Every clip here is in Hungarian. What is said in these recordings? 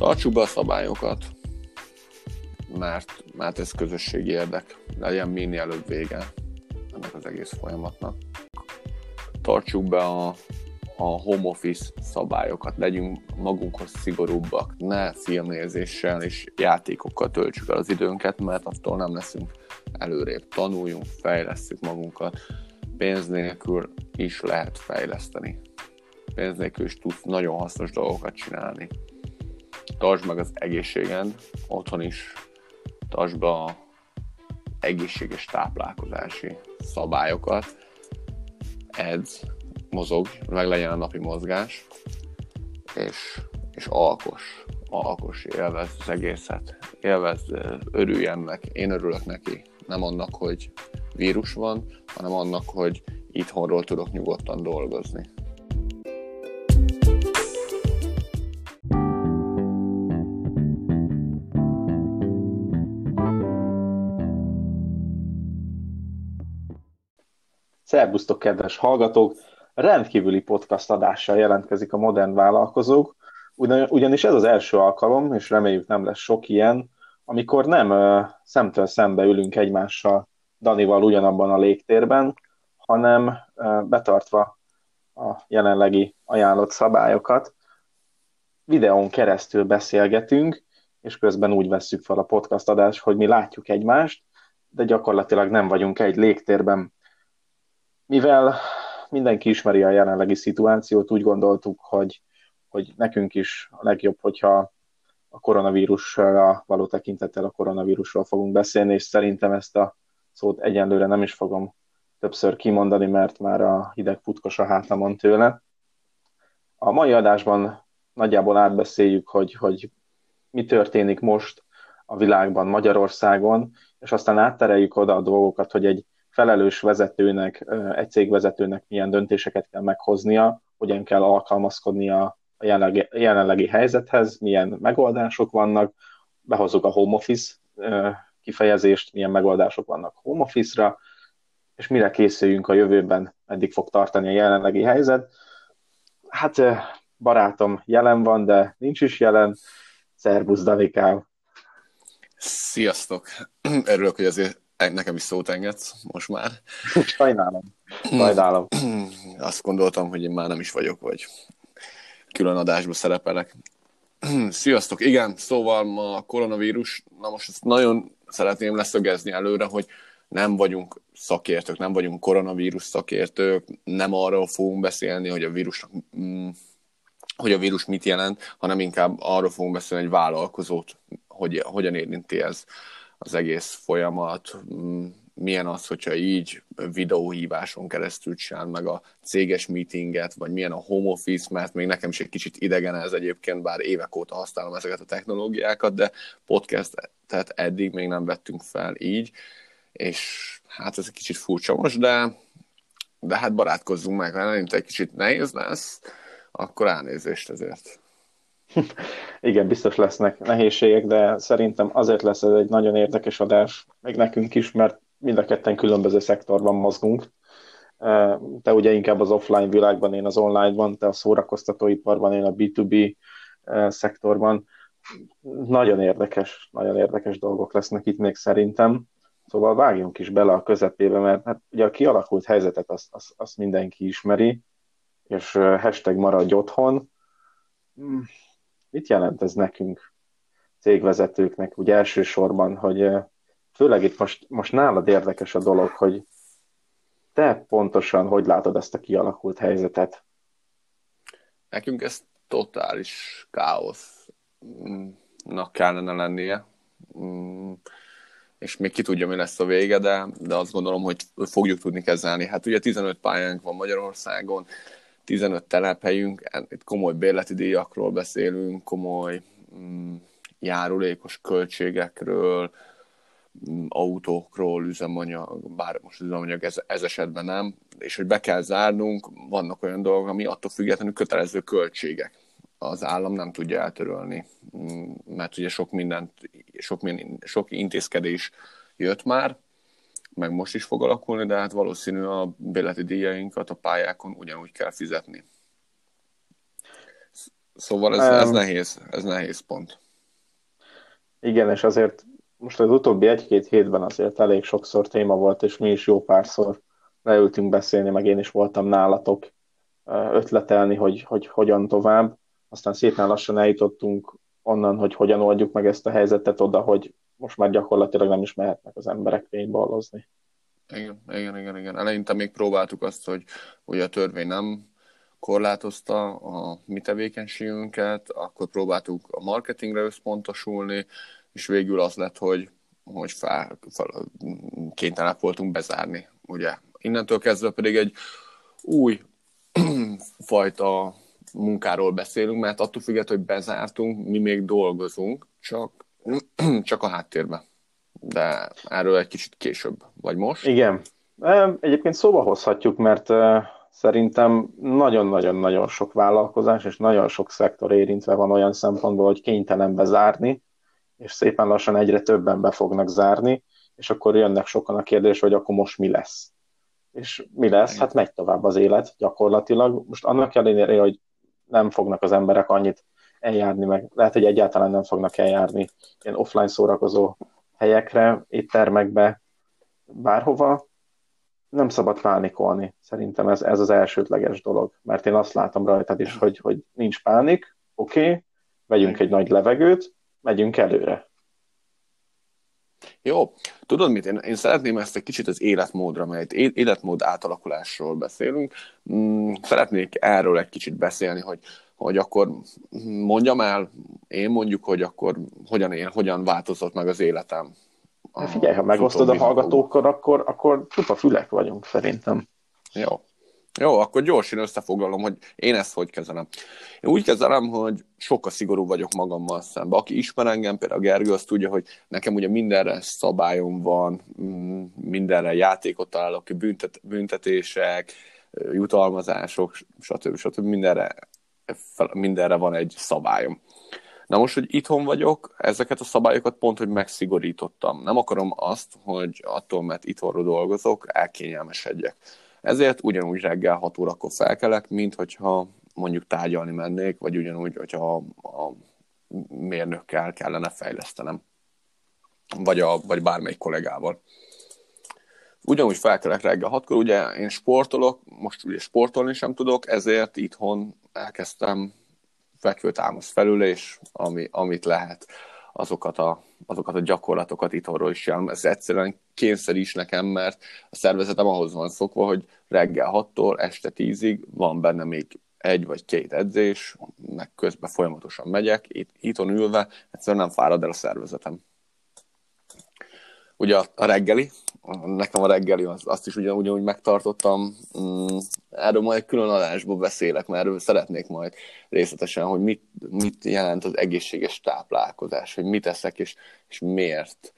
Tartsuk be a szabályokat, mert, mert ez közösségi érdek. Legyen minél előbb vége ennek az egész folyamatnak. Tartsuk be a, a home office szabályokat, legyünk magunkhoz szigorúbbak, ne filmnézéssel és játékokkal töltsük el az időnket, mert attól nem leszünk előrébb. Tanuljunk, fejlesztjük magunkat, pénz nélkül is lehet fejleszteni. Pénz nélkül is tudsz nagyon hasznos dolgokat csinálni. Tartsd meg az egészséged, otthon is tartsd be a egészséges táplálkozási szabályokat, edz, mozog, meg legyen a napi mozgás, és, és alkos, alkos, élvez az egészet, élvez, örüljen meg, én örülök neki, nem annak, hogy vírus van, hanem annak, hogy itthonról tudok nyugodtan dolgozni. Szerbusztok, kedves hallgatók! Rendkívüli podcast adással jelentkezik a modern vállalkozók, ugyanis ez az első alkalom, és reméljük nem lesz sok ilyen, amikor nem szemtől szembe ülünk egymással Danival ugyanabban a légtérben, hanem betartva a jelenlegi ajánlott szabályokat, videón keresztül beszélgetünk, és közben úgy vesszük fel a podcast adást, hogy mi látjuk egymást, de gyakorlatilag nem vagyunk egy légtérben. Mivel mindenki ismeri a jelenlegi szituációt, úgy gondoltuk, hogy, hogy nekünk is a legjobb, hogyha a koronavírusra való tekintettel a koronavírusról fogunk beszélni, és szerintem ezt a szót egyenlőre nem is fogom többször kimondani, mert már a hideg putkos a hátamon tőle. A mai adásban nagyjából átbeszéljük, hogy, hogy mi történik most a világban, Magyarországon, és aztán áttereljük oda a dolgokat, hogy egy felelős vezetőnek, egy cégvezetőnek milyen döntéseket kell meghoznia, hogyan kell alkalmazkodnia a jelenlegi, jelenlegi helyzethez, milyen megoldások vannak, behozzuk a home office kifejezést, milyen megoldások vannak home office-ra, és mire készüljünk a jövőben, eddig fog tartani a jelenlegi helyzet. Hát barátom jelen van, de nincs is jelen. Szerbusz, Davikám! Sziasztok! Örülök, hogy azért nekem is szót engedsz most már. Sajnálom. Sajnálom. Azt gondoltam, hogy én már nem is vagyok, vagy külön adásba szerepelek. Sziasztok! Igen, szóval ma a koronavírus, na most ezt nagyon szeretném leszögezni előre, hogy nem vagyunk szakértők, nem vagyunk koronavírus szakértők, nem arról fogunk beszélni, hogy a vírusnak mm, hogy a vírus mit jelent, hanem inkább arról fogunk beszélni, hogy vállalkozót, hogy hogyan érinti ez az egész folyamat, mm, milyen az, hogyha így videóhíváson keresztül csinál meg a céges meetinget, vagy milyen a home office, mert még nekem is egy kicsit idegen ez egyébként, bár évek óta használom ezeket a technológiákat, de podcast tehát eddig még nem vettünk fel így, és hát ez egy kicsit furcsa most, de, de hát barátkozzunk meg, ha nem egy kicsit nehéz lesz, akkor elnézést ezért. Igen, biztos lesznek nehézségek, de szerintem azért lesz ez egy nagyon érdekes adás, meg nekünk is, mert mind a ketten különböző szektorban mozgunk. Te ugye inkább az offline világban, én az online-ban, te a szórakoztatóiparban, én a B2B szektorban. Nagyon érdekes, nagyon érdekes dolgok lesznek itt még szerintem. Szóval vágjunk is bele a közepébe, mert hát ugye a kialakult helyzetet azt, azt, azt mindenki ismeri, és hashtag maradj otthon. Mit jelent ez nekünk, cégvezetőknek, úgy elsősorban, hogy főleg itt most, most nálad érdekes a dolog, hogy te pontosan hogy látod ezt a kialakult helyzetet? Nekünk ez totális káosznak kellene lennie, mm, és még ki tudja, mi lesz a vége, de, de azt gondolom, hogy fogjuk tudni kezelni. Hát ugye 15 pályánk van Magyarországon, 15 telephelyünk, itt komoly bérleti díjakról beszélünk, komoly mm, járulékos költségekről, mm, autókról, üzemanyag, bár most üzemanyag ez, ez esetben nem, és hogy be kell zárnunk, vannak olyan dolgok, ami attól függetlenül kötelező költségek. Az állam nem tudja eltörölni, mm, mert ugye sok mindent, sok, sok intézkedés jött már, meg most is fog alakulni, de hát valószínű a béleti díjainkat a pályákon ugyanúgy kell fizetni. Szóval ez, ez, nehéz, ez nehéz pont. Igen, és azért most az utóbbi egy-két hétben azért elég sokszor téma volt, és mi is jó párszor leültünk beszélni, meg én is voltam nálatok ötletelni, hogy, hogy hogyan tovább. Aztán szépen lassan eljutottunk onnan, hogy hogyan oldjuk meg ezt a helyzetet oda, hogy most már gyakorlatilag nem is mehetnek az emberek fényballozni. Igen, igen, igen, igen. Eleinte még próbáltuk azt, hogy ugye a törvény nem korlátozta a mi tevékenységünket, akkor próbáltuk a marketingre összpontosulni, és végül az lett, hogy, hogy fel, fel, kénytelenek voltunk bezárni, ugye. Innentől kezdve pedig egy új fajta munkáról beszélünk, mert attól függetlenül, hogy bezártunk, mi még dolgozunk, csak, csak a háttérben. De erről egy kicsit később, vagy most? Igen. Egyébként szóba hozhatjuk, mert szerintem nagyon-nagyon-nagyon sok vállalkozás és nagyon sok szektor érintve van olyan szempontból, hogy kénytelen bezárni, és szépen lassan egyre többen be fognak zárni, és akkor jönnek sokan a kérdés, hogy akkor most mi lesz. És mi lesz? Hát megy tovább az élet gyakorlatilag. Most annak ellenére, hogy nem fognak az emberek annyit eljárni, meg lehet, hogy egyáltalán nem fognak eljárni ilyen offline szórakozó helyekre, éttermekbe, bárhova, nem szabad pánikolni. Szerintem ez, ez az elsődleges dolog, mert én azt látom rajtad is, hogy, hogy nincs pánik, oké, okay, vegyünk egy nagy levegőt, megyünk előre. Jó, tudod mit, én, én szeretném ezt egy kicsit az életmódra, mert életmód átalakulásról beszélünk. Mm, szeretnék erről egy kicsit beszélni, hogy, hogy akkor mondjam el, én mondjuk, hogy akkor hogyan, él, hogyan változott meg az életem. A Figyelj, ha megosztod a hallgatókkal, akkor, akkor csupa fülek vagyunk szerintem. Jó. Jó, akkor gyorsan összefoglalom, hogy én ezt hogy kezelem. Én úgy kezelem, hogy sokkal szigorú vagyok magammal szemben. Aki ismer engem, például Gergő, azt tudja, hogy nekem ugye mindenre szabályom van, mm, mindenre játékot találok büntet, büntetések, jutalmazások, stb. stb. Mindenre, mindenre van egy szabályom. Na most, hogy itthon vagyok, ezeket a szabályokat pont, hogy megszigorítottam. Nem akarom azt, hogy attól, mert itthonról dolgozok, elkényelmesedjek ezért ugyanúgy reggel 6 órakor felkelek, mint hogyha mondjuk tárgyalni mennék, vagy ugyanúgy, hogyha a mérnökkel kellene fejlesztenem, vagy, a, vagy bármelyik kollégával. Ugyanúgy felkelek reggel hatkor, ugye én sportolok, most ugye sportolni sem tudok, ezért itthon elkezdtem fekvőtámasz felülés, ami, amit lehet azokat a, azokat a gyakorlatokat itthonról is csinálom. Ez egyszerűen kényszer is nekem, mert a szervezetem ahhoz van szokva, hogy reggel 6-tól este 10-ig van benne még egy vagy két edzés, meg közben folyamatosan megyek, itt, itthon ülve, egyszerűen nem fárad el a szervezetem. Ugye a reggeli, nekem a reggeli, az, azt is ugyan, ugyanúgy megtartottam. Mm, erről majd külön adásból beszélek, mert erről szeretnék majd részletesen, hogy mit, mit jelent az egészséges táplálkozás, hogy mit eszek és, és miért.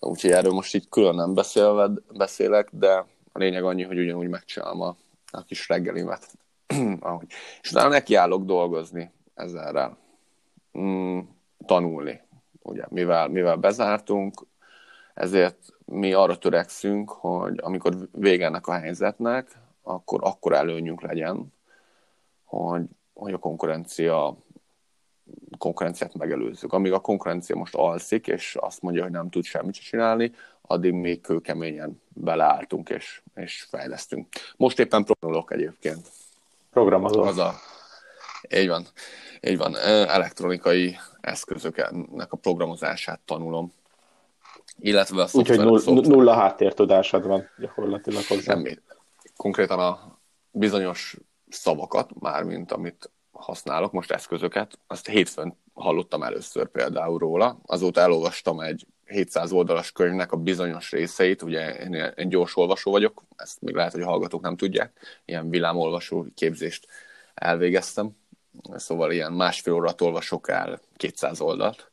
Úgyhogy erről most így külön nem beszélve, beszélek, de a lényeg annyi, hogy ugyanúgy megcsinálom a, a kis reggelimet. Ahogy. És utána nekiállok dolgozni ezzel mm, tanulni. Ugye, mivel, mivel bezártunk, ezért mi arra törekszünk, hogy amikor vége ennek a helyzetnek, akkor, akkor előnyünk legyen, hogy, hogy a konkurencia konkurenciát megelőzzük. Amíg a konkurencia most alszik, és azt mondja, hogy nem tud semmit csinálni, addig még kőkeményen beleálltunk, és, és fejlesztünk. Most éppen programolok egyébként. Programozó. Az a, így van. Így van. Elektronikai eszközöknek a programozását tanulom illetve a Úgyhogy null, nulla háttértudásod van gyakorlatilag hozzá. Semmi. Konkrétan a bizonyos szavakat, mármint amit használok, most eszközöket, azt hétfőn hallottam először például róla, azóta elolvastam egy 700 oldalas könyvnek a bizonyos részeit, ugye én, én gyors olvasó vagyok, ezt még lehet, hogy a hallgatók nem tudják, ilyen villámolvasó képzést elvégeztem, szóval ilyen másfél órát olvasok el 200 oldalt,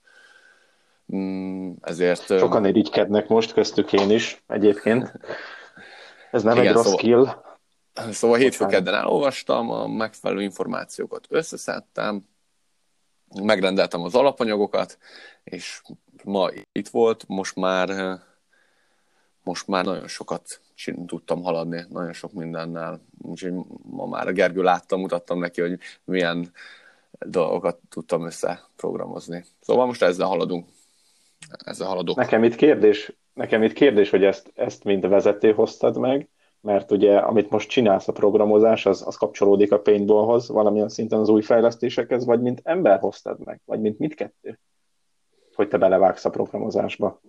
ezért... Sokan irigykednek most, köztük én is egyébként. Ez nem Igen, egy rossz szóval, skill. Szóval hétfő kedden elolvastam, a megfelelő információkat összeszedtem, megrendeltem az alapanyagokat, és ma itt volt, most már most már nagyon sokat tudtam haladni, nagyon sok mindennel. Úgyhogy ma már a Gergő láttam, mutattam neki, hogy milyen dolgokat tudtam összeprogramozni. Szóval most ezzel haladunk. Ezzel haladok. Nekem itt kérdés, nekem itt kérdés hogy ezt, ezt mind vezető hoztad meg, mert ugye amit most csinálsz a programozás, az, az kapcsolódik a paintballhoz, valamilyen szinten az új fejlesztésekhez, vagy mint ember hoztad meg, vagy mint mindkettő? Hogy te belevágsz a programozásba?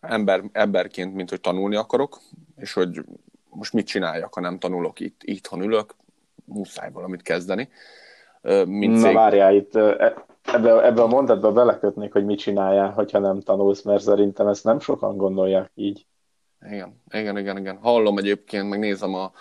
Ember, emberként, mint hogy tanulni akarok, és hogy most mit csináljak, ha nem tanulok itt, itthon ülök, muszáj valamit kezdeni. Mint Na cég... várjál, itt e, ebbe, ebbe a mondatba belekötnék, hogy mit csináljál, hogyha nem tanulsz, mert szerintem ezt nem sokan gondolják így. Igen, igen, igen, igen. Hallom egyébként, meg nézem a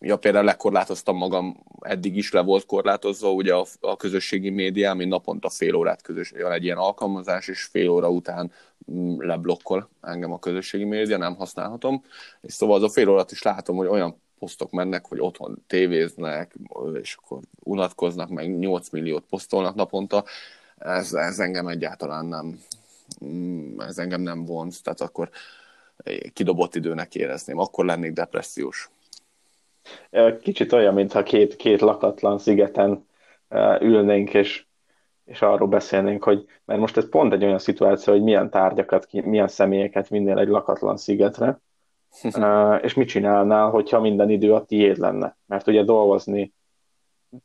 ja, például lekorlátoztam magam, eddig is le volt korlátozva, ugye a, a közösségi média, ami naponta fél órát közös, van egy ilyen alkalmazás, és fél óra után mm, leblokkol engem a közösségi média, nem használhatom, és szóval az a fél órát is látom, hogy olyan posztok mennek, hogy otthon tévéznek, és akkor unatkoznak, meg 8 milliót posztolnak naponta, ez, ez engem egyáltalán nem, mm, ez engem nem vonz, tehát akkor kidobott időnek érezném, akkor lennék depressziós. Kicsit olyan, mintha két, két lakatlan szigeten ülnénk, és, és arról beszélnénk, hogy, mert most ez pont egy olyan szituáció, hogy milyen tárgyakat, milyen személyeket vinnél egy lakatlan szigetre, és mit csinálnál, hogyha minden idő a tiéd lenne? Mert ugye dolgozni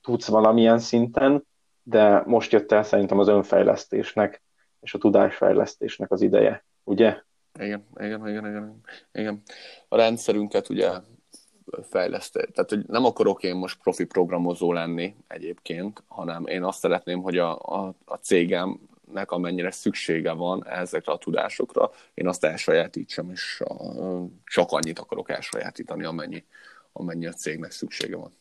tudsz valamilyen szinten, de most jött el szerintem az önfejlesztésnek és a tudásfejlesztésnek az ideje, ugye? Igen, igen, igen, igen, igen. A rendszerünket ugye fejleszteni. Tehát, hogy nem akarok én most profi programozó lenni egyébként, hanem én azt szeretném, hogy a, a, a cégemnek amennyire szüksége van ezekre a tudásokra, én azt elsajátítsam, és a, csak annyit akarok elsajátítani, amennyi, amennyi a cégnek szüksége van.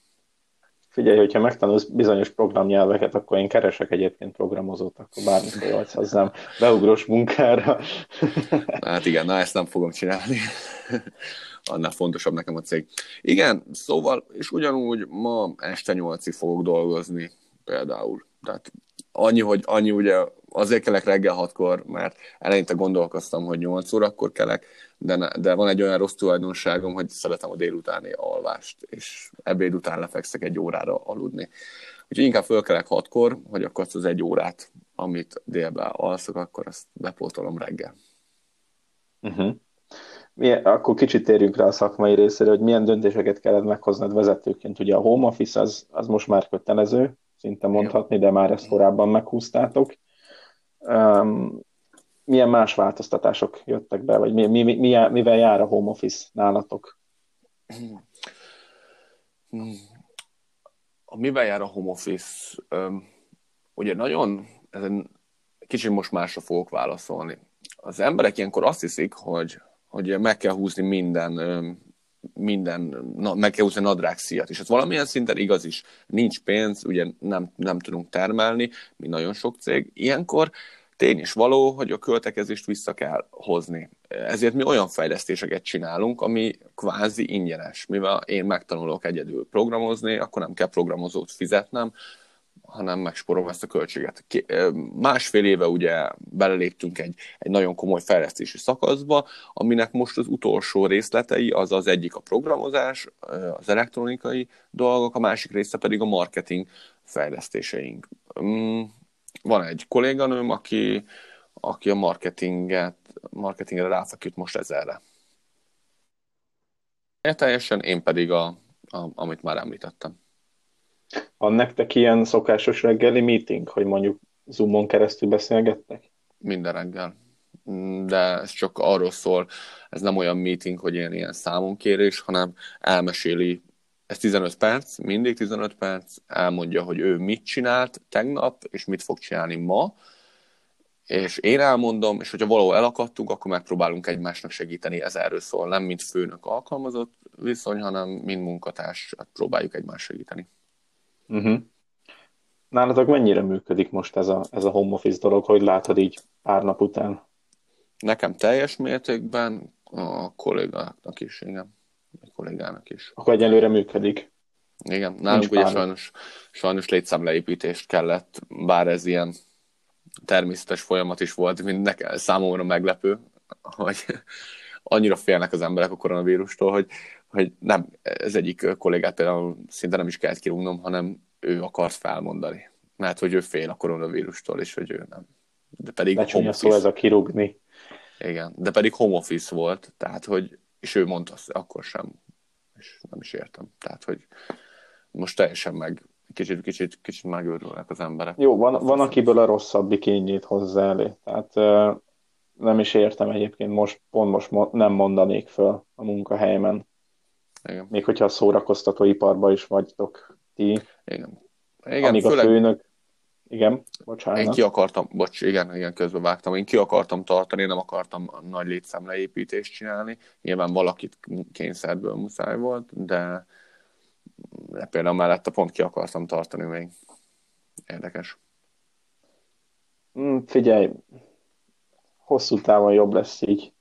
Figyelj, hogyha megtanulsz bizonyos programnyelveket, akkor én keresek egyébként programozót, akkor bármikor jöhetsz hozzám beugros munkára. Hát igen, na ezt nem fogom csinálni. Annál fontosabb nekem a cég. Igen, szóval, és ugyanúgy ma este nyolcig fogok dolgozni például. Tehát annyi, hogy annyi ugye azért kelek reggel hatkor, mert eleinte gondolkoztam, hogy 8 órakor kelek, de, ne, de van egy olyan rossz tulajdonságom, hogy szeretem a délutáni alvást, és ebéd után lefekszek egy órára aludni. Úgyhogy inkább fölkelek hatkor, hogy akkor az egy órát, amit délben alszok, akkor azt bepótolom reggel. Uh-huh. Milyen, akkor kicsit térjünk rá a szakmai részére, hogy milyen döntéseket kellett meghoznod vezetőként. Ugye a home office az, az most már kötelező, szinte mondhatni, de már ezt korábban meghúztátok. Um, milyen más változtatások jöttek be, vagy mi, mi, mi, mivel jár a home office nálatok? Mivel jár a home office? Ugye nagyon, ezen kicsit most másra fogok válaszolni. Az emberek ilyenkor azt hiszik, hogy, hogy meg kell húzni minden minden, na, meg kell húzni a nadrágszíjat, és ez valamilyen szinten igaz is. Nincs pénz, ugye nem, nem tudunk termelni, mi nagyon sok cég. Ilyenkor tény is való, hogy a költekezést vissza kell hozni. Ezért mi olyan fejlesztéseket csinálunk, ami kvázi ingyenes. Mivel én megtanulok egyedül programozni, akkor nem kell programozót fizetnem, hanem megsporolom ezt a költséget. Másfél éve ugye beleléptünk egy, egy nagyon komoly fejlesztési szakaszba, aminek most az utolsó részletei, az az egyik a programozás, az elektronikai dolgok, a másik része pedig a marketing fejlesztéseink. Mm, van egy kolléganőm, aki, aki a marketinget, marketingre ráfeküdt most ezerre. Teljesen, én pedig a, a, amit már említettem. Van nektek ilyen szokásos reggeli meeting, hogy mondjuk Zoomon keresztül beszélgettek? Minden reggel. De ez csak arról szól, ez nem olyan meeting, hogy ilyen, ilyen számonkérés, hanem elmeséli, ez 15 perc, mindig 15 perc, elmondja, hogy ő mit csinált tegnap, és mit fog csinálni ma, és én elmondom, és hogyha valahol elakadtunk, akkor megpróbálunk egymásnak segíteni, ez erről szól, nem mint főnök alkalmazott viszony, hanem mint munkatárs, hát próbáljuk egymást segíteni. Uh-huh. Nálatok mennyire működik most ez a, ez a home office dolog, hogy látod így pár nap után? Nekem teljes mértékben, a kollégának is, igen. A kollégának is. Akkor egyelőre működik. Igen, nálunk ugye sajnos, sajnos létszámleépítést kellett, bár ez ilyen természetes folyamat is volt, mint nekem, számomra meglepő, hogy annyira félnek az emberek a koronavírustól, hogy hogy nem, ez egyik kollégát például szinte nem is kellett kirúgnom, hanem ő akart felmondani. Mert hogy ő fél a koronavírustól, és hogy ő nem. De pedig Lecsúnya szó ez a kirúgni. Igen, de pedig home office volt, tehát hogy, és ő mondta azt, akkor sem, és nem is értem. Tehát, hogy most teljesen meg, kicsit, kicsit, kicsit megőrülnek az emberek. Jó, van, van akiből a rosszabb kényét hozzá elé. Tehát nem is értem egyébként, most pont most nem mondanék föl a munkahelyemen. Igen. Még hogyha a szórakoztatóiparban is vagytok ti. Igen. Igen, Amíg főleg... a főnök igen, bocsánat. Én ki akartam, bocs, igen, igen, közben vágtam, én ki akartam tartani, nem akartam nagy létszámleépítést csinálni. Nyilván valakit kényszerből muszáj volt, de, de például mellett a pont ki akartam tartani még. Érdekes. Mm, figyelj, hosszú távon jobb lesz így.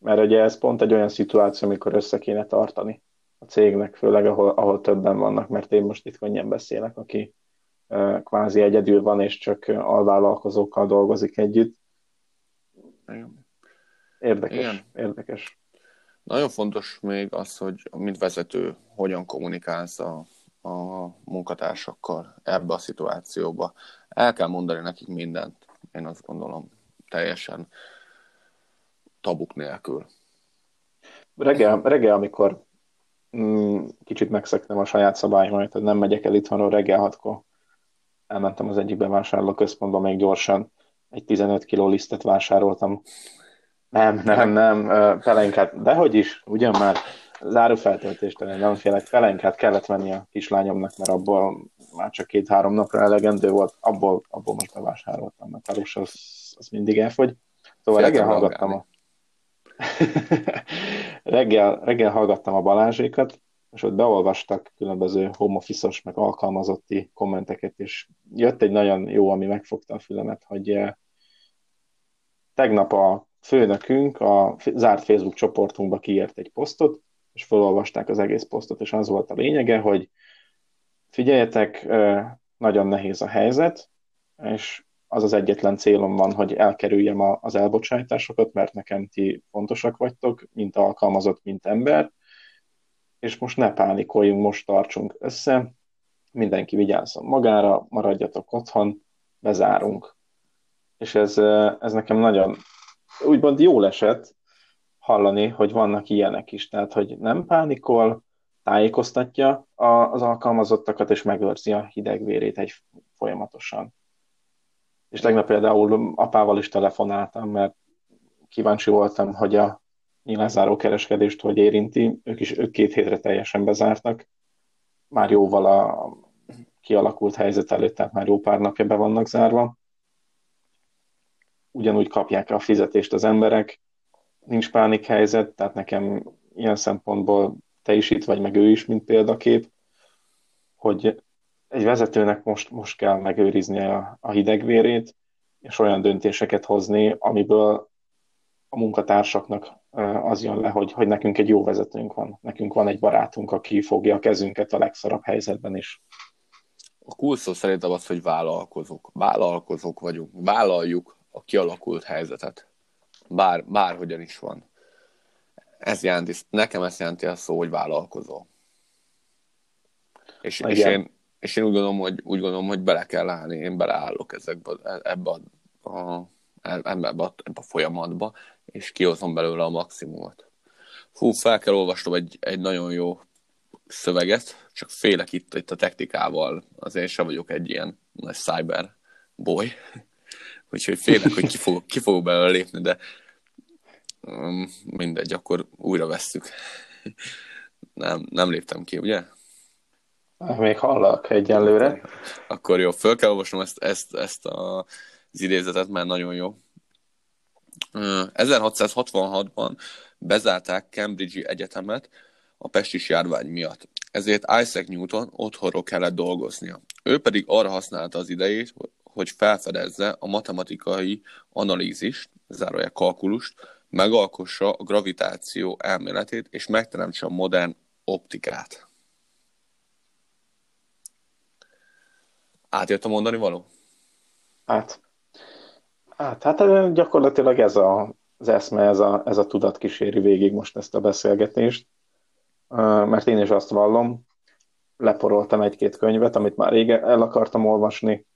Mert ugye ez pont egy olyan szituáció, amikor össze kéne tartani a cégnek, főleg ahol, ahol többen vannak, mert én most itt könnyen beszélek, aki kvázi egyedül van, és csak alvállalkozókkal dolgozik együtt. Igen. Érdekes, Igen. érdekes. Nagyon fontos még az, hogy mint vezető hogyan kommunikálsz a, a munkatársakkal ebbe a szituációba. El kell mondani nekik mindent, én azt gondolom, teljesen tabuk nélkül. Reggel, reggel amikor mm, kicsit megszektem a saját szabályomat, hogy nem megyek el itthonról reggel hatkor, elmentem az egyik bevásárlóközpontba, még gyorsan egy 15 kiló lisztet vásároltam. Nem, nem, nem, felenkát, dehogy is, ugyan már zárófeltöltést nem félek, felenkát kellett venni a kislányomnak, mert abból már csak két-három napra elegendő volt, abból, abból most bevásároltam, mert a az, az mindig elfogy. Szóval reggel hallgattam a... reggel, reggel hallgattam a Balázsékat, és ott beolvastak különböző home office meg alkalmazotti kommenteket, és jött egy nagyon jó, ami megfogta a fülemet, hogy eh, tegnap a főnökünk a zárt Facebook csoportunkba kiírt egy posztot, és felolvasták az egész posztot, és az volt a lényege, hogy figyeljetek, eh, nagyon nehéz a helyzet, és az az egyetlen célom van, hogy elkerüljem az elbocsájtásokat, mert nekem ti fontosak vagytok, mint alkalmazott, mint ember, és most ne pánikoljunk, most tartsunk össze, mindenki vigyázzon magára, maradjatok otthon, bezárunk. És ez, ez nekem nagyon úgymond jól esett hallani, hogy vannak ilyenek is, tehát hogy nem pánikol, tájékoztatja az alkalmazottakat, és megőrzi a hidegvérét egy folyamatosan. És tegnap például apával is telefonáltam, mert kíváncsi voltam, hogy a nyilázáró kereskedést hogy érinti. Ők is ők két hétre teljesen bezártak. Már jóval a kialakult helyzet előtt, tehát már jó pár napja be vannak zárva. Ugyanúgy kapják a fizetést az emberek, nincs pánik helyzet, tehát nekem ilyen szempontból te is itt vagy, meg ő is, mint példakép, hogy egy vezetőnek most, most kell megőriznie a, a hidegvérét, és olyan döntéseket hozni, amiből a munkatársaknak az jön le, hogy, hogy nekünk egy jó vezetőnk van. Nekünk van egy barátunk, aki fogja a kezünket a legszarabb helyzetben is. A kulszó szerintem az, hogy vállalkozók. Vállalkozók vagyunk. Vállaljuk a kialakult helyzetet. Bár, bárhogyan is van. Ez jelenti, nekem ezt jelenti a szó, hogy vállalkozó. És, és, én, és én úgy gondolom, hogy, úgy gondolom, hogy bele kell állni, én beleállok ezekbe, ebbe a, a, ebbe, a, ebbe a folyamatba, és kihozom belőle a maximumot. Hú, fel kell olvasnom egy, egy nagyon jó szöveget, csak félek itt, itt a technikával, azért sem vagyok egy ilyen nagy cyber boy, úgyhogy félek, hogy ki fogok, ki fogok belőle lépni, de um, mindegy, akkor újra vesszük. nem, nem léptem ki, ugye? Még hallak egyenlőre. Akkor jó, föl kell olvasnom ezt, ezt, ezt a, az idézetet, mert nagyon jó. 1666-ban bezárták Cambridge-i egyetemet a pestis járvány miatt. Ezért Isaac Newton otthonról kellett dolgoznia. Ő pedig arra használta az idejét, hogy felfedezze a matematikai analízist, zárója kalkulust, megalkossa a gravitáció elméletét, és megteremtse a modern optikát. Átjött a mondani való? Át. Hát, hát gyakorlatilag ez a, az eszme, ez a, ez a tudat kíséri végig most ezt a beszélgetést, mert én is azt vallom, leporoltam egy-két könyvet, amit már régen el akartam olvasni,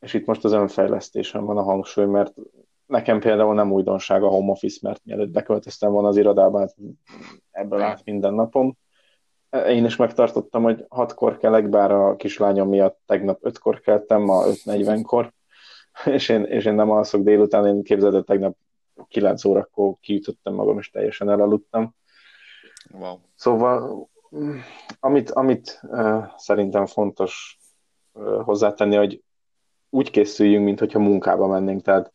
és itt most az önfejlesztésen van a hangsúly, mert nekem például nem újdonság a home office, mert mielőtt beköltöztem volna az irodába, hát ebből át minden napon. Én is megtartottam, hogy hatkor kelek, bár a kislányom miatt tegnap ötkor keltem, ma 5.40-kor, és én, és én nem alszok délután, én képzeld, tegnap 9 órakor kiütöttem magam, és teljesen elaludtam. Wow. Szóval, amit, amit uh, szerintem fontos uh, hozzátenni, hogy úgy készüljünk, mintha munkába mennénk. Tehát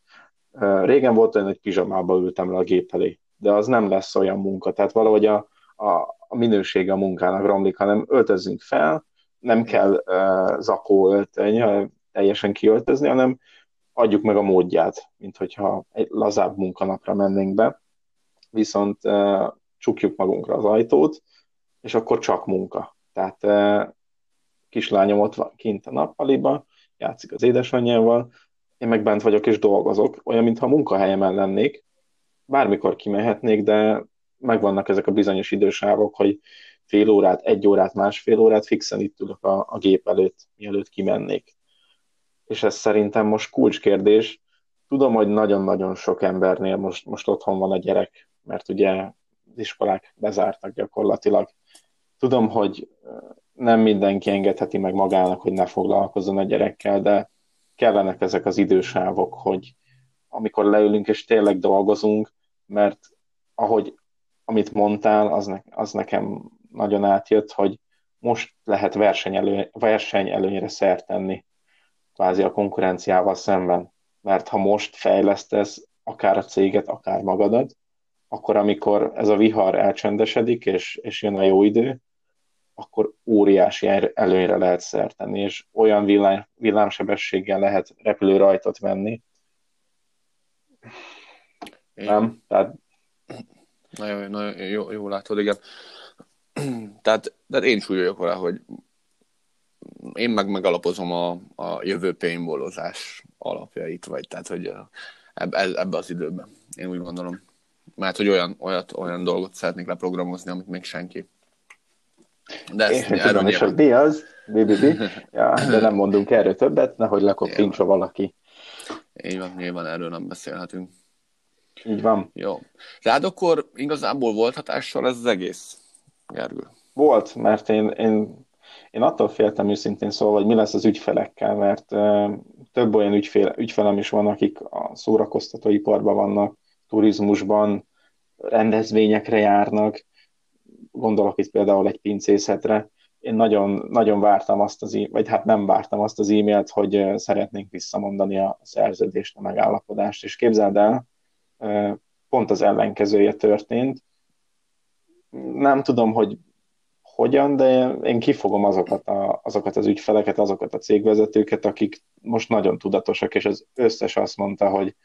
uh, régen volt olyan, hogy pizsamába ültem le a gép elé, de az nem lesz olyan munka. Tehát valahogy a, a, a minősége a munkának romlik, hanem öltözzünk fel, nem kell uh, zakó öltöny, teljesen kiöltözni, hanem adjuk meg a módját, mint hogyha egy lazább munkanapra mennénk be, viszont uh, csukjuk magunkra az ajtót, és akkor csak munka. Tehát uh, kislányom ott van kint a nappaliba, játszik az édesanyjával, én meg bent vagyok és dolgozok, olyan, mintha munkahelyemen lennék, bármikor kimehetnék, de megvannak ezek a bizonyos idősávok, hogy fél órát, egy órát, másfél órát fixen itt ülök a, a gép előtt, mielőtt kimennék és ez szerintem most kulcskérdés. Tudom, hogy nagyon-nagyon sok embernél most, most otthon van a gyerek, mert ugye az iskolák bezártak gyakorlatilag. Tudom, hogy nem mindenki engedheti meg magának, hogy ne foglalkozzon a gyerekkel, de kellenek ezek az idősávok, hogy amikor leülünk és tényleg dolgozunk, mert ahogy amit mondtál, az, ne, az nekem nagyon átjött, hogy most lehet versenyelő, versenyelőnyre szert tenni kvázi a konkurenciával szemben. Mert ha most fejlesztesz akár a céget, akár magadat, akkor amikor ez a vihar elcsendesedik, és, és jön a jó idő, akkor óriási előnyre lehet szert tenni, és olyan villám, villámsebességgel lehet repülőrajtot venni. Én... Nem? Tehát... Nagyon, nagyon jó, jó látod, igen. tehát, tehát én is úgy vagyok vele, hogy én meg megalapozom a, a jövő paintballozás alapjait, vagy tehát, hogy ebbe, ebbe az időben. Én úgy gondolom. Mert hogy olyan, olyat, olyan dolgot szeretnék leprogramozni, amit még senki. De ezt Én tudom is, hogy mi az, BBB, ja, de nem mondunk erről többet, nehogy lekoppintsa valaki. Így van, nyilván erről nem beszélhetünk. Így van. Jó. Rád akkor igazából volt hatással ez az egész, Gergő? Volt, mert én, én én attól féltem őszintén szólva, hogy mi lesz az ügyfelekkel, mert több olyan ügyfél, ügyfelem is van, akik a szórakoztatóiparban vannak, turizmusban, rendezvényekre járnak, gondolok itt például egy pincészetre. Én nagyon, nagyon vártam azt az, vagy hát nem vártam azt az e-mailt, hogy szeretnénk visszamondani a szerződést, a megállapodást, és képzeld el, pont az ellenkezője történt. Nem tudom, hogy hogyan, de én kifogom azokat, a, azokat az ügyfeleket, azokat a cégvezetőket, akik most nagyon tudatosak, és az összes azt mondta, hogy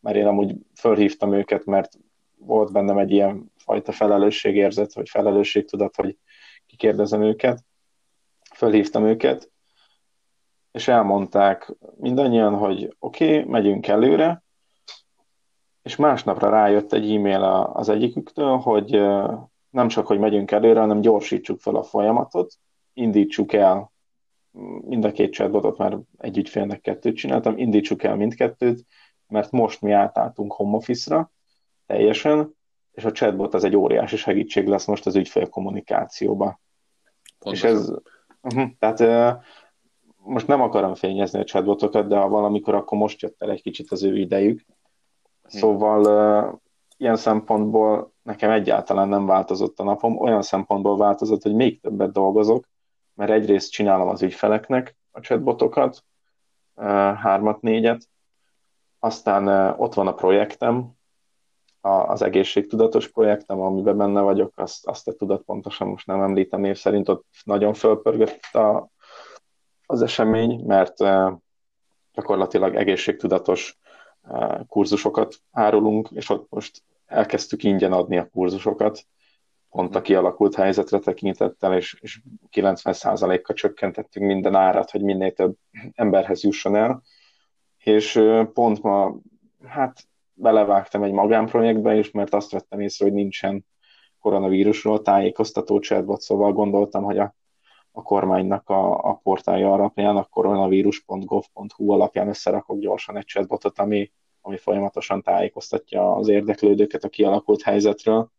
mert én amúgy fölhívtam őket, mert volt bennem egy ilyen fajta felelősségérzet, vagy felelősségtudat, hogy kikérdezem őket. Fölhívtam őket, és elmondták mindannyian, hogy oké, okay, megyünk előre, és másnapra rájött egy e-mail az egyiküktől, hogy nem csak, hogy megyünk előre, hanem gyorsítsuk fel a folyamatot, indítsuk el mind a két chatbotot, mert egy ügyfélnek kettőt csináltam, indítsuk el mindkettőt, mert most mi átálltunk home office-ra teljesen, és a chatbot az egy óriási segítség lesz most az ügyfél kommunikációba. Pontosan. És ez, uh-huh, tehát most nem akarom fényezni a chatbotokat, de ha valamikor, akkor most jött el egy kicsit az ő idejük. Szóval uh, ilyen szempontból nekem egyáltalán nem változott a napom, olyan szempontból változott, hogy még többet dolgozok, mert egyrészt csinálom az ügyfeleknek a chatbotokat, hármat, négyet, aztán ott van a projektem, az egészségtudatos projektem, amiben benne vagyok, azt, azt te tudod pontosan, most nem említem név szerint, ott nagyon fölpörgött a, az esemény, mert gyakorlatilag egészségtudatos kurzusokat árulunk, és ott most elkezdtük ingyen adni a kurzusokat, pont a kialakult helyzetre tekintettel, és, és 90%-kal csökkentettünk minden árat, hogy minél több emberhez jusson el. És pont ma, hát belevágtam egy magánprojektbe is, mert azt vettem észre, hogy nincsen koronavírusról tájékoztató chatbot, szóval gondoltam, hogy a a kormánynak a, a portálja alapján, a koronavírus.gov.hu alapján összerakok gyorsan egy chatbotot, ami, ami folyamatosan tájékoztatja az érdeklődőket a kialakult helyzetről,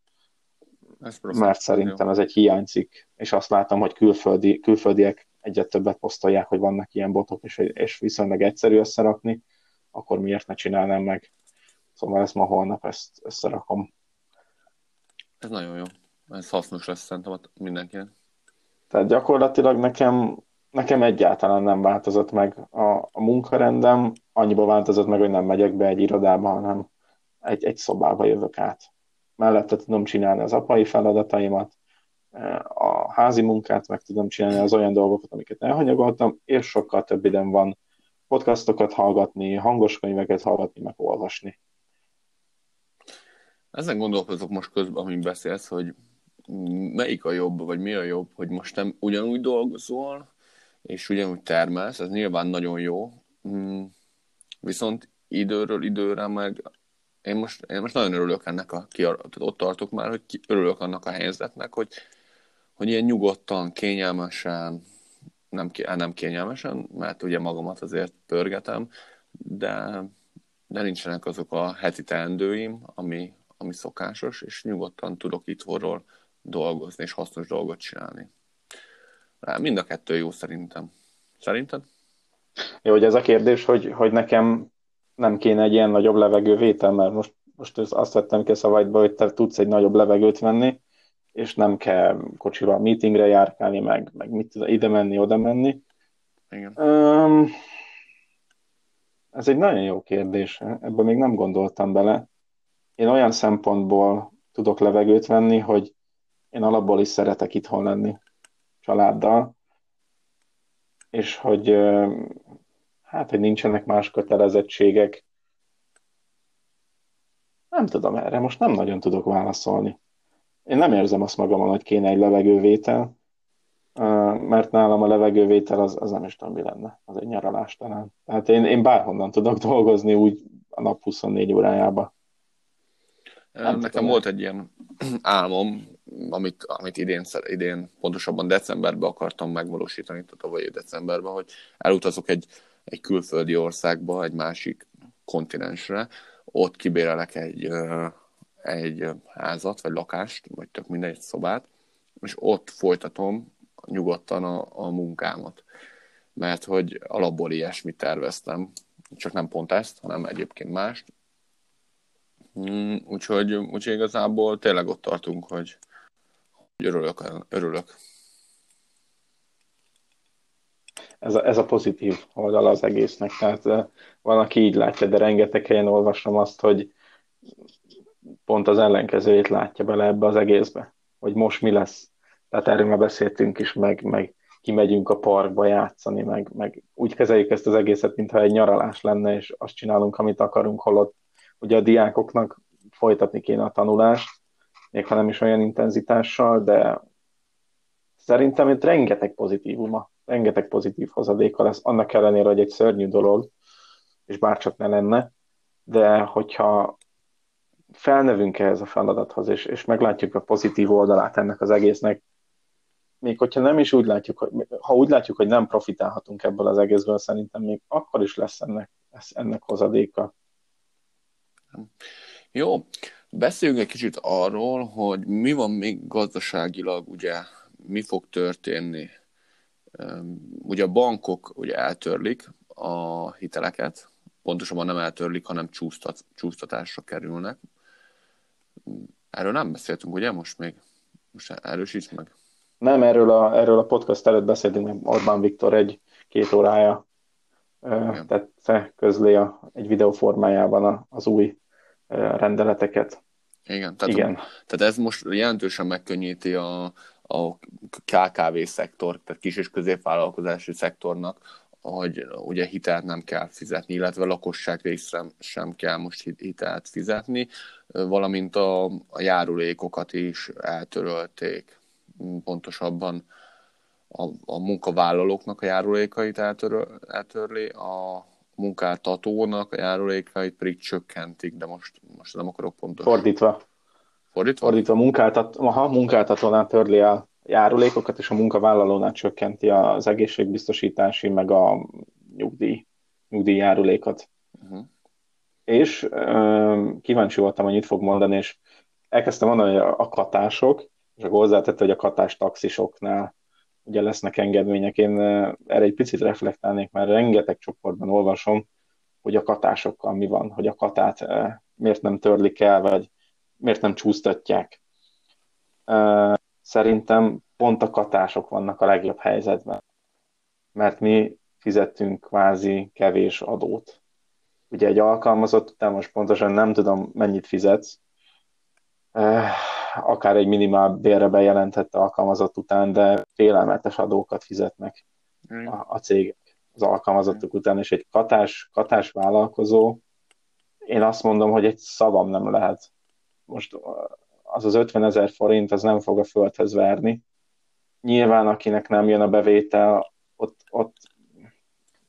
ez mert szerintem ez egy hiányzik, és azt látom, hogy külföldi, külföldiek egyet többet posztolják, hogy vannak ilyen botok, és, és viszonylag egyszerű összerakni, akkor miért ne csinálnám meg? Szóval ezt ma holnap ezt összerakom. Ez nagyon jó. Ez hasznos lesz szerintem mindenkinek. Tehát gyakorlatilag nekem, nekem egyáltalán nem változott meg a, a munkarendem, annyiba változott meg, hogy nem megyek be egy irodába, hanem egy, egy szobába jövök át. Mellette tudom csinálni az apai feladataimat, a házi munkát meg tudom csinálni, az olyan dolgokat, amiket elhanyagoltam, és sokkal több időm van podcastokat hallgatni, hangos könyveket hallgatni, meg olvasni. Ezen gondolkozok most közben, amit beszélsz, hogy melyik a jobb, vagy mi a jobb, hogy most nem ugyanúgy dolgozol, és ugyanúgy termelsz, ez nyilván nagyon jó, mm, viszont időről időre meg én most, én most nagyon örülök ennek a, tehát ott tartok már, hogy örülök annak a helyzetnek, hogy, hogy ilyen nyugodtan, kényelmesen, nem, nem kényelmesen, mert ugye magamat azért pörgetem, de, de nincsenek azok a heti teendőim, ami, ami szokásos, és nyugodtan tudok itthonról dolgozni, és hasznos dolgot csinálni. Mind a kettő jó szerintem. Szerinted? Jó, hogy ez a kérdés, hogy, hogy nekem nem kéne egy ilyen nagyobb levegővétel, mert most, most azt vettem ki a szavaidba, hogy te tudsz egy nagyobb levegőt venni, és nem kell kocsival meetingre járkálni, meg, meg mit ide menni, oda menni. Igen. Um, ez egy nagyon jó kérdés, ebben még nem gondoltam bele. Én olyan szempontból tudok levegőt venni, hogy én alapból is szeretek itthon lenni családdal, és hogy hát, hogy nincsenek más kötelezettségek. Nem tudom erre, most nem nagyon tudok válaszolni. Én nem érzem azt magamon, hogy kéne egy levegővétel, mert nálam a levegővétel az, az nem is tudom, mi lenne. Az egy nyaralás talán. Tehát én, én bárhonnan tudok dolgozni úgy a nap 24 órájába. Nem Nekem tudom. volt egy ilyen álmom, amit, amit idén, idén, pontosabban decemberben akartam megvalósítani, tehát tavalyi decemberben, hogy elutazok egy, egy külföldi országba, egy másik kontinensre, ott kibérelek egy, egy házat, vagy lakást, vagy tök mindegy, egy szobát, és ott folytatom nyugodtan a, a munkámat. Mert hogy alapból ilyesmit terveztem, csak nem pont ezt, hanem egyébként mást. Mm, úgyhogy, úgyhogy igazából tényleg ott tartunk, hogy örülök, örülök. Ez a, ez a pozitív oldal az egésznek. Tehát van, aki így látja, de rengeteg helyen olvasom azt, hogy pont az ellenkezőjét látja bele ebbe az egészbe, hogy most mi lesz. Tehát erről már beszéltünk is, meg, meg kimegyünk a parkba játszani, meg, meg úgy kezeljük ezt az egészet, mintha egy nyaralás lenne, és azt csinálunk, amit akarunk, holott ugye a diákoknak folytatni kéne a tanulást, még ha nem is olyan intenzitással, de szerintem itt rengeteg pozitívuma, rengeteg pozitív hozadéka lesz, annak ellenére, hogy egy szörnyű dolog, és bárcsak ne lenne, de hogyha felnevünk ehhez a feladathoz, és, és meglátjuk a pozitív oldalát ennek az egésznek, még hogyha nem is úgy látjuk, hogy, ha úgy látjuk, hogy nem profitálhatunk ebből az egészből, szerintem még akkor is lesz ennek, ennek hozadéka. Jó, beszéljünk egy kicsit arról, hogy mi van még gazdaságilag, ugye, mi fog történni. Ugye a bankok ugye eltörlik a hiteleket, pontosabban nem eltörlik, hanem csúsztat, csúsztatásra kerülnek. Erről nem beszéltünk, ugye most még? Most erősíts meg. Nem, erről a, erről a podcast előtt beszéltünk, mert Orbán Viktor egy két órája Igen. tette közlé a, egy videó formájában a, az új rendeleteket. Igen, tehát, Igen. tehát ez most jelentősen megkönnyíti a, a KKV szektor, tehát kis- és középvállalkozási szektornak, hogy ugye hitelt nem kell fizetni, illetve lakosság részre sem kell most hitelt fizetni, valamint a, a járulékokat is eltörölték. Pontosabban a, a munkavállalóknak a járulékait eltöröl, eltörli, a munkáltatónak a járulékait pedig csökkentik, de most, most nem akarok pontosan. Fordítva. Fordítva? Fordítva, munkáltat, aha, munkáltatónál törli el járulékokat, és a munkavállalónál csökkenti az egészségbiztosítási, meg a nyugdíj, nyugdíjjárulékot. Uh-huh. És ö, kíváncsi voltam, hogy mit fog mondani, és elkezdtem mondani, hogy a katások, és akkor hozzátette, hogy a katás taxisoknál ugye lesznek engedmények. Én erre egy picit reflektálnék, mert rengeteg csoportban olvasom, hogy a katásokkal mi van, hogy a katát miért nem törlik el, vagy miért nem csúsztatják. Szerintem pont a katások vannak a legjobb helyzetben, mert mi fizettünk kvázi kevés adót. Ugye egy alkalmazott után most pontosan nem tudom, mennyit fizetsz, akár egy minimál bérre bejelentett alkalmazott után, de félelmetes adókat fizetnek a, a cégek az alkalmazottuk után, és egy katás, katás vállalkozó, én azt mondom, hogy egy szavam nem lehet. Most az az 50 ezer forint, az nem fog a földhez verni. Nyilván, akinek nem jön a bevétel, ott, ott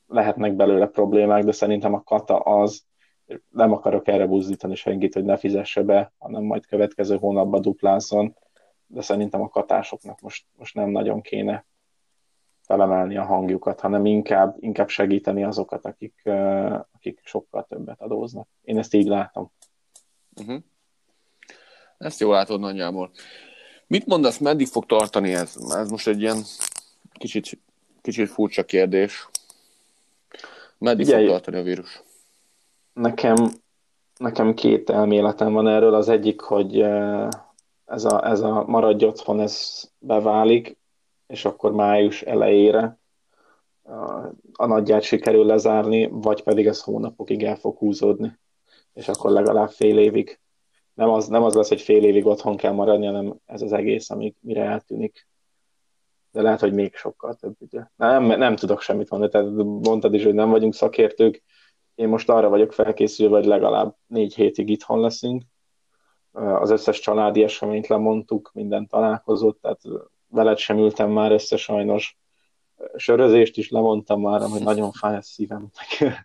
lehetnek belőle problémák, de szerintem a kata az, nem akarok erre buzdítani senkit, hogy ne fizesse be, hanem majd következő hónapban duplázzon, de szerintem a katásoknak most, most nem nagyon kéne felemelni a hangjukat, hanem inkább, inkább segíteni azokat, akik, akik sokkal többet adóznak. Én ezt így látom. Uh-huh. Ezt jól látod nagyjából. Mit mondasz, meddig fog tartani ez? Ez most egy ilyen kicsit, kicsit furcsa kérdés. Meddig Ugye, fog tartani a vírus? Nekem, nekem két elméletem van erről. Az egyik, hogy ez a, ez a maradj otthon, ez beválik, és akkor május elejére a, a nagyját sikerül lezárni, vagy pedig ez hónapokig el fog húzódni, és akkor legalább fél évig. Nem az, nem az lesz, hogy fél évig otthon kell maradni, hanem ez az egész, amíg mire eltűnik. De lehet, hogy még sokkal több idő. Nem, nem tudok semmit mondani, tehát mondtad is, hogy nem vagyunk szakértők. Én most arra vagyok felkészülve, hogy legalább négy hétig itthon leszünk. Az összes családi eseményt lemondtuk, minden találkozót, tehát veled sem ültem már össze sajnos. Sörözést is lemondtam már, hogy nagyon fáj a szívem.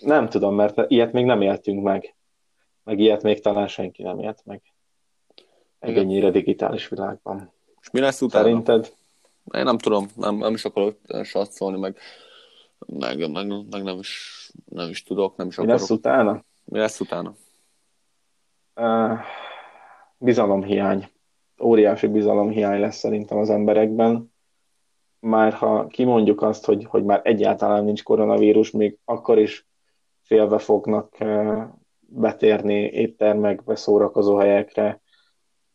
nem tudom, mert ilyet még nem éltünk meg. Meg ilyet még talán senki nem élt meg. Egy ennyire digitális világban. És mi lesz utána? Szerinted? Én nem tudom, nem, nem is akarok satszolni, meg, meg, meg, meg nem, is, nem is tudok, nem is akarok. Mi lesz utána? Mi lesz utána? Uh, bizalomhiány. Óriási bizalomhiány lesz szerintem az emberekben. Már ha kimondjuk azt, hogy, hogy már egyáltalán nincs koronavírus, még akkor is félve fognak eh, betérni éttermekbe, szórakozó helyekre.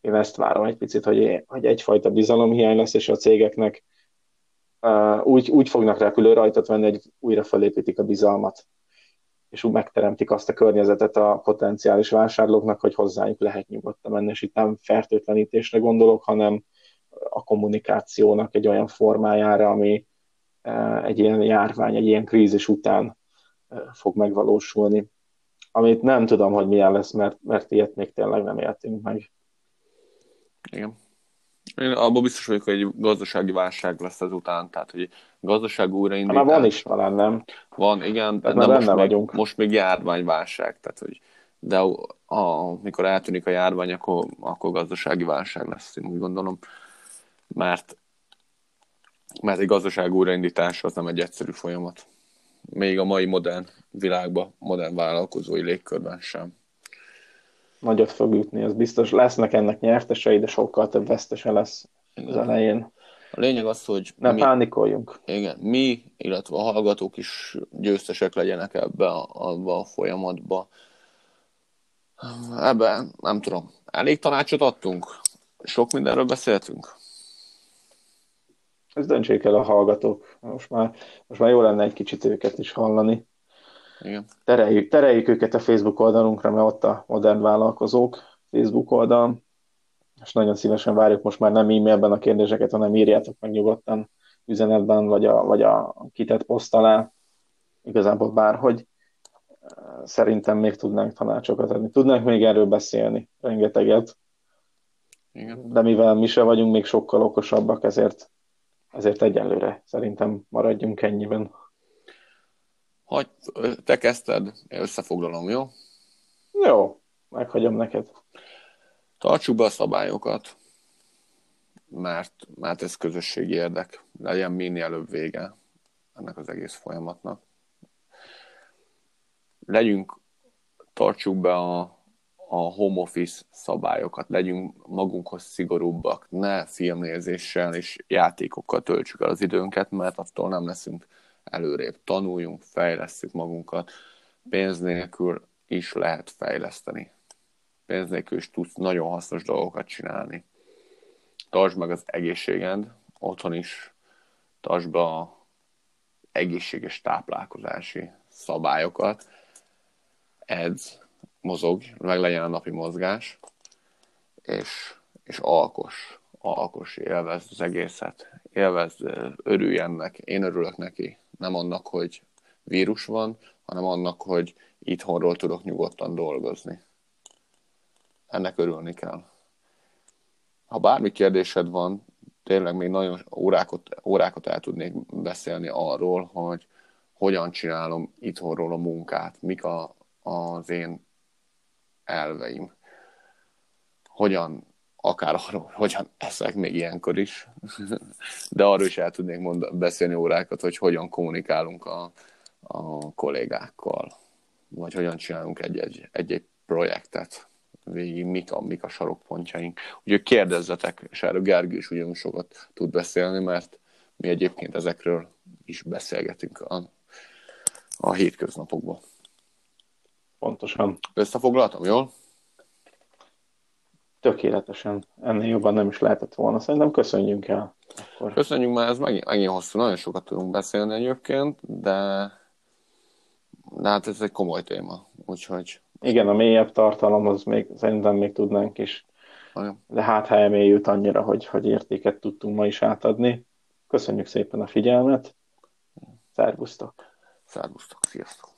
Én ezt várom egy picit, hogy, hogy egyfajta bizalomhiány lesz, és a cégeknek uh, úgy, úgy fognak repülő rajtot venni, hogy újra felépítik a bizalmat és úgy megteremtik azt a környezetet a potenciális vásárlóknak, hogy hozzájuk lehet nyugodtan menni, és itt nem fertőtlenítésre gondolok, hanem a kommunikációnak egy olyan formájára, ami egy ilyen járvány, egy ilyen krízis után fog megvalósulni. Amit nem tudom, hogy milyen lesz, mert, mert ilyet még tényleg nem éltünk meg. Igen. Én abban biztos vagyok, hogy egy gazdasági válság lesz ezután, tehát hogy gazdaság újraindítás. Már van is talán, nem? Van, igen, de, most, még, vagyunk. most még járványválság, tehát hogy de amikor eltűnik a járvány, akkor, akkor gazdasági válság lesz, én úgy gondolom, mert, mert egy gazdaság újraindítás az nem egy egyszerű folyamat. Még a mai modern világban, modern vállalkozói légkörben sem. Nagyot fog ütni, az biztos. Lesznek ennek nyertesei, de sokkal több vesztese lesz az elején. A lényeg az, hogy nem mi, pánikoljunk. Igen, mi, illetve a hallgatók is győztesek legyenek ebbe a, abba a folyamatba. Ebben nem tudom, elég tanácsot adtunk? Sok mindenről beszéltünk? Ez döntsék el a hallgatók. Most már, most már jó lenne egy kicsit őket is hallani. Igen. Tereljük, tereljük őket a Facebook oldalunkra, mert ott a modern vállalkozók Facebook oldal és nagyon szívesen várjuk most már nem e-mailben a kérdéseket, hanem írjátok meg nyugodtan üzenetben, vagy a, vagy a kitett poszt alá, igazából bárhogy. Szerintem még tudnánk tanácsokat adni. Tudnánk még erről beszélni, rengeteget. Igen. De mivel mi se vagyunk még sokkal okosabbak, ezért, ezért egyelőre szerintem maradjunk ennyiben. Hogy te kezdted, összefoglalom, jó? Jó, meghagyom neked. Tartsuk be a szabályokat, mert, mert ez közösségi érdek. Legyen minél előbb vége ennek az egész folyamatnak. Legyünk, tartsuk be a, a home office szabályokat, legyünk magunkhoz szigorúbbak, ne filmnézéssel és játékokkal töltsük el az időnket, mert attól nem leszünk előrébb. Tanuljunk, fejlesztjük magunkat, pénz nélkül is lehet fejleszteni. Pénz nélkül is tudsz nagyon hasznos dolgokat csinálni. Tartsd meg az egészséged, otthon is tartsd be a egészséges táplálkozási szabályokat, edz, mozog, meg legyen a napi mozgás, és, és alkos, alkos, élvezd az egészet, élvezd, örülj ennek, én örülök neki, nem annak, hogy vírus van, hanem annak, hogy itthonról tudok nyugodtan dolgozni. Ennek örülni kell. Ha bármi kérdésed van, tényleg még nagyon órákat, órákat el tudnék beszélni arról, hogy hogyan csinálom itthonról a munkát, mik a, az én elveim, hogyan, akár arról, hogyan eszek még ilyenkor is, de arról is el tudnék mond, beszélni órákat, hogy hogyan kommunikálunk a, a kollégákkal, vagy hogyan csinálunk egy-egy, egy-egy projektet végig, mik a, mik a sarokpontjaink. Úgyhogy kérdezzetek, és erről Gergő is ugyanúgy sokat tud beszélni, mert mi egyébként ezekről is beszélgetünk a, a hétköznapokban. Pontosan. Összefoglaltam, jól? Tökéletesen. Ennél jobban nem is lehetett volna. Szerintem köszönjünk el. Akkor... Köszönjük, mert ez megint, megint hosszú, nagyon sokat tudunk beszélni egyébként, de, de hát ez egy komoly téma, úgyhogy... Igen, a mélyebb tartalom, az még szerintem még tudnánk is. De hát ha emélyült annyira, hogy, hogy értéket tudtunk ma is átadni. Köszönjük szépen a figyelmet. Szervusztok! Szervusztok, sziasztok!